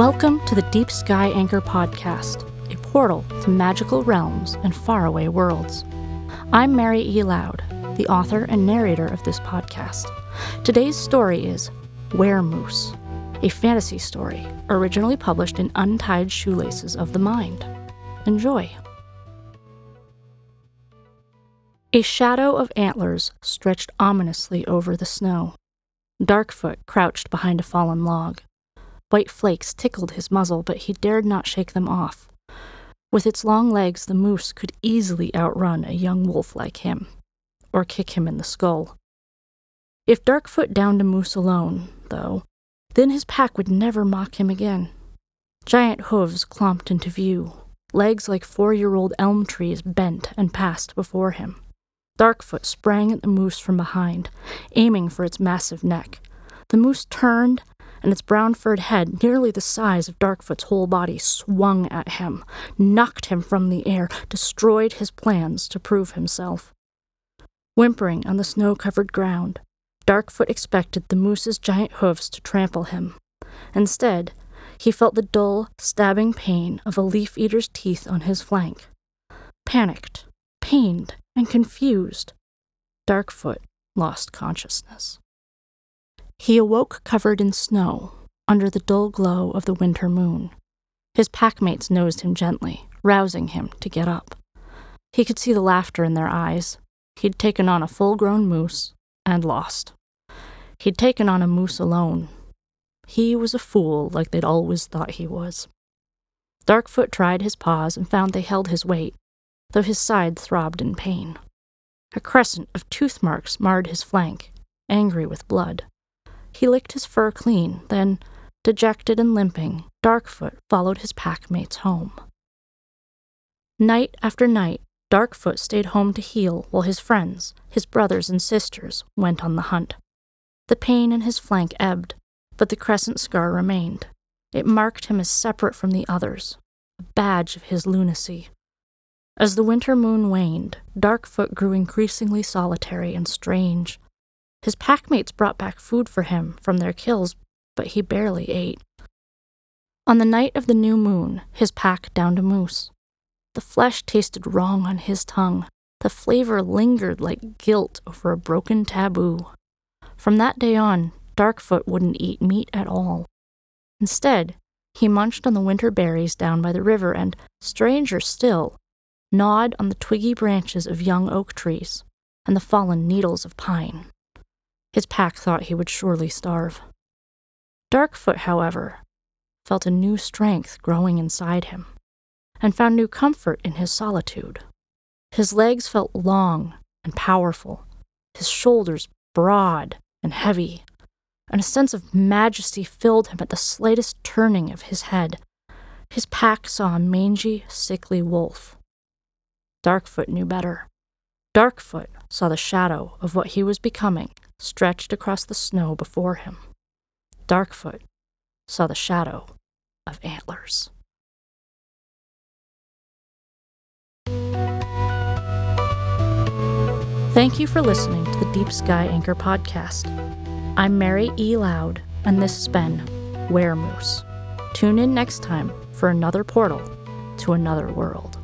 Welcome to the Deep Sky Anchor Podcast, a portal to magical realms and faraway worlds. I'm Mary E. Lowd, the author and narrator of this podcast. Today's story is "Weremoose," a fantasy story originally published in Untied Shoelaces of the Mind. Enjoy. A shadow of antlers stretched ominously over the snow. Darkfoot crouched behind a fallen log. White flakes tickled his muzzle, but he dared not shake them off. With its long legs, the moose could easily outrun a young wolf like him, or kick him in the skull. If Darkfoot downed a moose alone, though, then his pack would never mock him again. Giant hooves clomped into view, legs like four year old elm trees bent and passed before him. Darkfoot sprang at the moose from behind, aiming for its massive neck. The moose turned and its brown furred head, nearly the size of Darkfoot's whole body, swung at him, knocked him from the air, destroyed his plans to prove himself. Whimpering on the snow covered ground, Darkfoot expected the moose's giant hoofs to trample him. Instead, he felt the dull, stabbing pain of a leaf eater's teeth on his flank. Panicked, pained, and confused, Darkfoot lost consciousness. He awoke covered in snow, under the dull glow of the winter moon. His packmates nosed him gently, rousing him to get up. He could see the laughter in their eyes. He'd taken on a full grown moose and lost. He'd taken on a moose alone. He was a fool like they'd always thought he was. Darkfoot tried his paws and found they held his weight, though his side throbbed in pain. A crescent of tooth marks marred his flank, angry with blood. He licked his fur clean, then, dejected and limping, Darkfoot followed his packmates home. Night after night, Darkfoot stayed home to heal while his friends, his brothers and sisters, went on the hunt. The pain in his flank ebbed, but the crescent scar remained. It marked him as separate from the others, a badge of his lunacy. As the winter moon waned, Darkfoot grew increasingly solitary and strange. His packmates brought back food for him from their kills, but he barely ate. On the night of the new moon, his pack downed a moose. The flesh tasted wrong on his tongue. The flavor lingered like guilt over a broken taboo. From that day on, Darkfoot wouldn't eat meat at all. Instead, he munched on the winter berries down by the river and, stranger still, gnawed on the twiggy branches of young oak trees and the fallen needles of pine. His pack thought he would surely starve. Darkfoot, however, felt a new strength growing inside him, and found new comfort in his solitude. His legs felt long and powerful, his shoulders broad and heavy, and a sense of majesty filled him at the slightest turning of his head. His pack saw a mangy, sickly wolf. Darkfoot knew better. Darkfoot saw the shadow of what he was becoming stretched across the snow before him. Darkfoot saw the shadow of antlers. Thank you for listening to the Deep Sky Anchor podcast. I'm Mary E. Lowd, and this has been Weremoose. Tune in next time for another portal to another world.